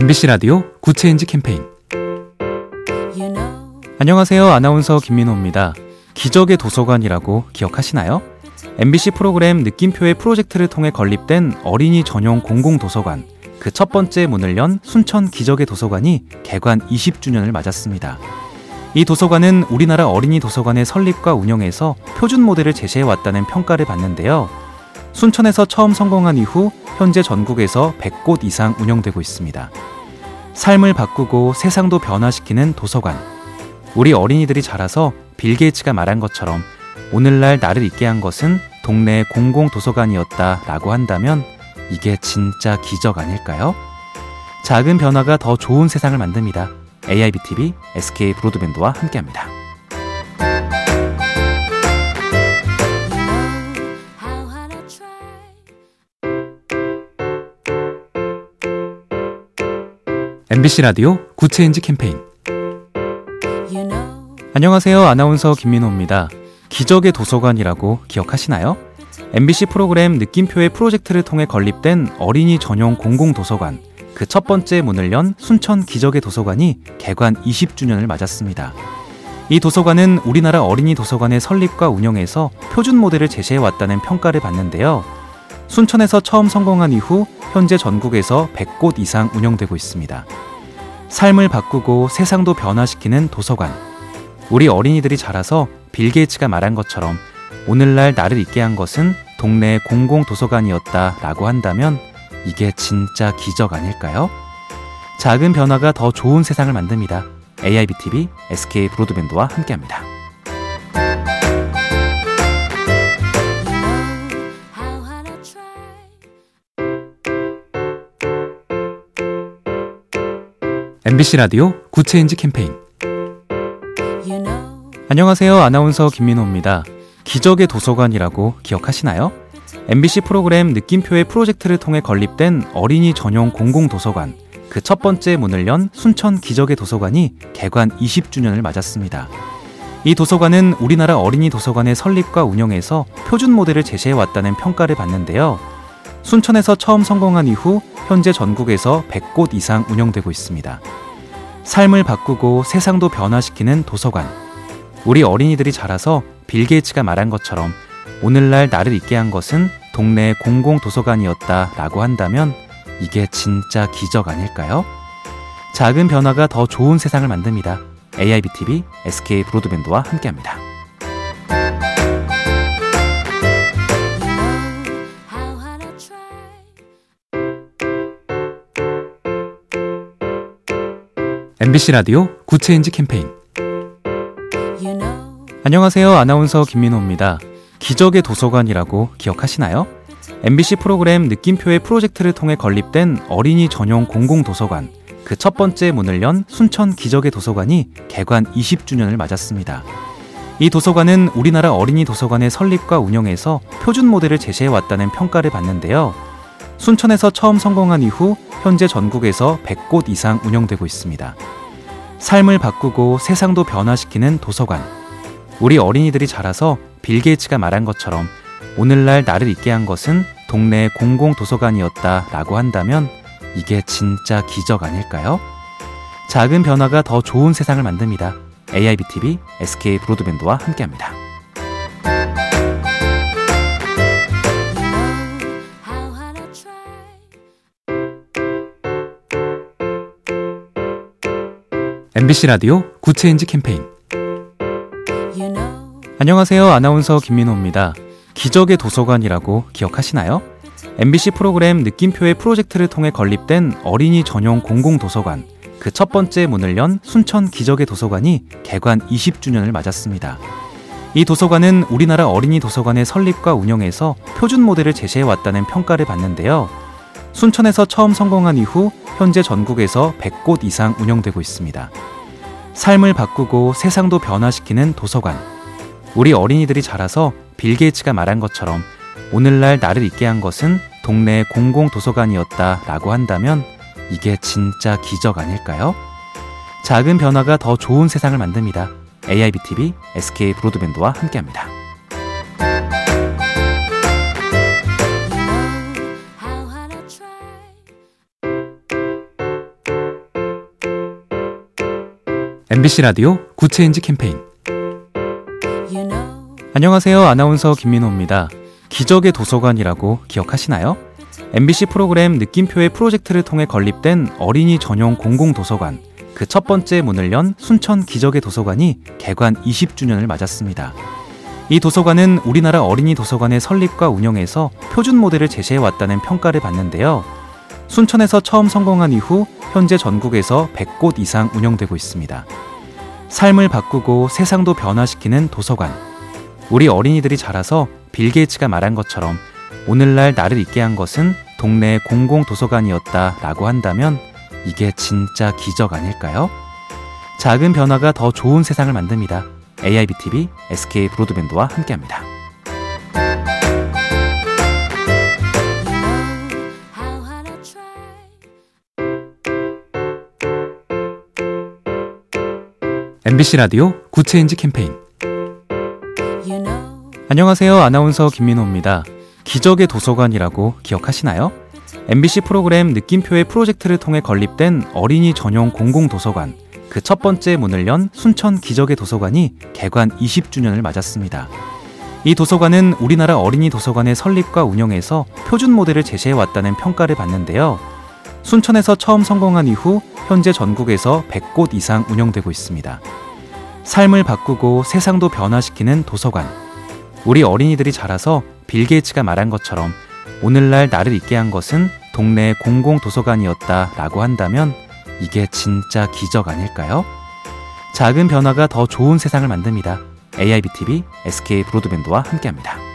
MBC 라디오 Good Change 캠페인 You know 안녕하세요. 아나운서 김민호입니다. 기적의 도서관이라고 기억하시나요? MBC 프로그램 느낌표의 프로젝트를 통해 건립된 어린이 전용 공공도서관 그 첫 번째 문을 연 순천 기적의 도서관이 개관 20주년을 맞았습니다. 이 도서관은 우리나라 어린이 도서관의 설립과 운영에서 표준 모델을 제시해 왔다는 평가를 받는데요. 순천에서 처음 성공한 이후 현재 전국에서 100곳 이상 운영되고 있습니다. 삶을 바꾸고 세상도 변화시키는 도서관. 우리 어린이들이 자라서 빌 게이츠가 말한 것처럼 오늘날 나를 있게 한 것은 동네 공공 도서관이었다라고 한다면 이게 진짜 기적 아닐까요? 작은 변화가 더 좋은 세상을 만듭니다. AIBTV, SK 브로드밴드와 함께합니다. MBC 라디오 Good Change 캠페인 안녕하세요. 아나운서 김민호입니다. 기적의 도서관이라고 기억하시나요? MBC 프로그램 느낌표의 프로젝트를 통해 건립된 어린이 전용 공공도서관 그 첫 번째 문을 연 순천 기적의 도서관이 개관 20주년을 맞았습니다. 이 도서관은 우리나라 어린이 도서관의 설립과 운영에서 표준 모델을 제시해 왔다는 평가를 받는데요. 순천에서 처음 성공한 이후 현재 전국에서 100곳 이상 운영되고 있습니다. 삶을 바꾸고 세상도 변화시키는 도서관. 우리 어린이들이 자라서 빌 게이츠가 말한 것처럼 오늘날 나를 있게 한 것은 동네 공공 도서관이었다라고 한다면 이게 진짜 기적 아닐까요? 작은 변화가 더 좋은 세상을 만듭니다. AIBTV, SK 브로드밴드와 함께합니다. MBC 라디오 Good Change 캠페인 You know 안녕하세요. 아나운서 김민호입니다. 기적의 도서관이라고 기억하시나요? MBC 프로그램 느낌표의 프로젝트를 통해 건립된 어린이 전용 공공도서관 그 첫 번째 문을 연 순천 기적의 도서관이 개관 20주년을 맞았습니다. 이 도서관은 우리나라 어린이 도서관의 설립과 운영에서 표준 모델을 제시해 왔다는 평가를 받는데요. 순천에서 처음 성공한 이후 현재 전국에서 100곳 이상 운영되고 있습니다. 삶을 바꾸고 세상도 변화시키는 도서관. 우리 어린이들이 자라서 빌 게이츠가 말한 것처럼 오늘날 나를 있게 한 것은 동네 공공 도서관이었다라고 한다면 이게 진짜 기적 아닐까요? 작은 변화가 더 좋은 세상을 만듭니다. AIBTV, SK 브로드밴드와 함께합니다. MBC 라디오 Good Change 캠페인 안녕하세요. 아나운서 김민호입니다. 기적의 도서관이라고 기억하시나요? MBC 프로그램 느낌표의 프로젝트를 통해 건립된 어린이 전용 공공도서관 그 첫 번째 문을 연 순천 기적의 도서관이 개관 20주년을 맞았습니다. 이 도서관은 우리나라 어린이 도서관의 설립과 운영에서 표준 모델을 제시해 왔다는 평가를 받는데요. 순천에서 처음 성공한 이후 현재 전국에서 100곳 이상 운영되고 있습니다. 삶을 바꾸고 세상도 변화시키는 도서관. 우리 어린이들이 자라서 빌 게이츠가 말한 것처럼 오늘날 나를 있게 한 것은 동네 공공 도서관이었다라고 한다면 이게 진짜 기적 아닐까요? 작은 변화가 더 좋은 세상을 만듭니다. AIBTV, SK 브로드밴드와 함께합니다. MBC 라디오 Good Change 캠페인 You know 안녕하세요. 아나운서 김민호입니다. 기적의 도서관이라고 기억하시나요? MBC 프로그램 느낌표의 프로젝트를 통해 건립된 어린이 전용 공공도서관 그 첫 번째 문을 연 순천 기적의 도서관이 개관 20주년을 맞았습니다. 이 도서관은 우리나라 어린이 도서관의 설립과 운영에서 표준 모델을 제시해 왔다는 평가를 받는데요. 순천에서 처음 성공한 이후 현재 전국에서 100곳 이상 운영되고 있습니다. 삶을 바꾸고 세상도 변화시키는 도서관. 우리 어린이들이 자라서 빌 게이츠가 말한 것처럼 오늘날 나를 있게 한 것은 동네 공공 도서관이었다라고 한다면 이게 진짜 기적 아닐까요? 작은 변화가 더 좋은 세상을 만듭니다. AIBTV, SK 브로드밴드와 함께합니다. MBC 라디오 Good Change 캠페인 안녕하세요. 아나운서 김민호입니다. 기적의 도서관이라고 기억하시나요? MBC 프로그램 느낌표의 프로젝트를 통해 건립된 어린이 전용 공공도서관 그 첫 번째 문을 연 순천 기적의 도서관이 개관 20주년을 맞았습니다. 이 도서관은 우리나라 어린이 도서관의 설립과 운영에서 표준 모델을 제시해 왔다는 평가를 받는데요. 순천에서 처음 성공한 이후 현재 전국에서 100곳 이상 운영되고 있습니다. 삶을 바꾸고 세상도 변화시키는 도서관. 우리 어린이들이 자라서 빌 게이츠가 말한 것처럼 오늘날 나를 있게 한 것은 동네 공공 도서관이었다라고 한다면 이게 진짜 기적 아닐까요? 작은 변화가 더 좋은 세상을 만듭니다. AIB TV, SK 브로드밴드와 함께합니다. MBC 라디오 Good Change 캠페인 You know 안녕하세요. 아나운서 김민호입니다. 기적의 도서관이라고 기억하시나요? MBC 프로그램 느낌표의 프로젝트를 통해 건립된 어린이 전용 공공도서관 그 첫 번째 문을 연 순천 기적의 도서관이 개관 20주년을 맞았습니다. 이 도서관은 우리나라 어린이 도서관의 설립과 운영에서 표준 모델을 제시해 왔다는 평가를 받는데요. 순천에서 처음 성공한 이후 현재 전국에서 100곳 이상 운영되고 있습니다. 삶을 바꾸고 세상도 변화시키는 도서관. 우리 어린이들이 자라서 빌 게이츠가 말한 것처럼 오늘날 나를 있게 한 것은 동네 공공 도서관이었다라고 한다면 이게 진짜 기적 아닐까요? 작은 변화가 더 좋은 세상을 만듭니다. AIB TV, SK 브로드밴드와 함께합니다.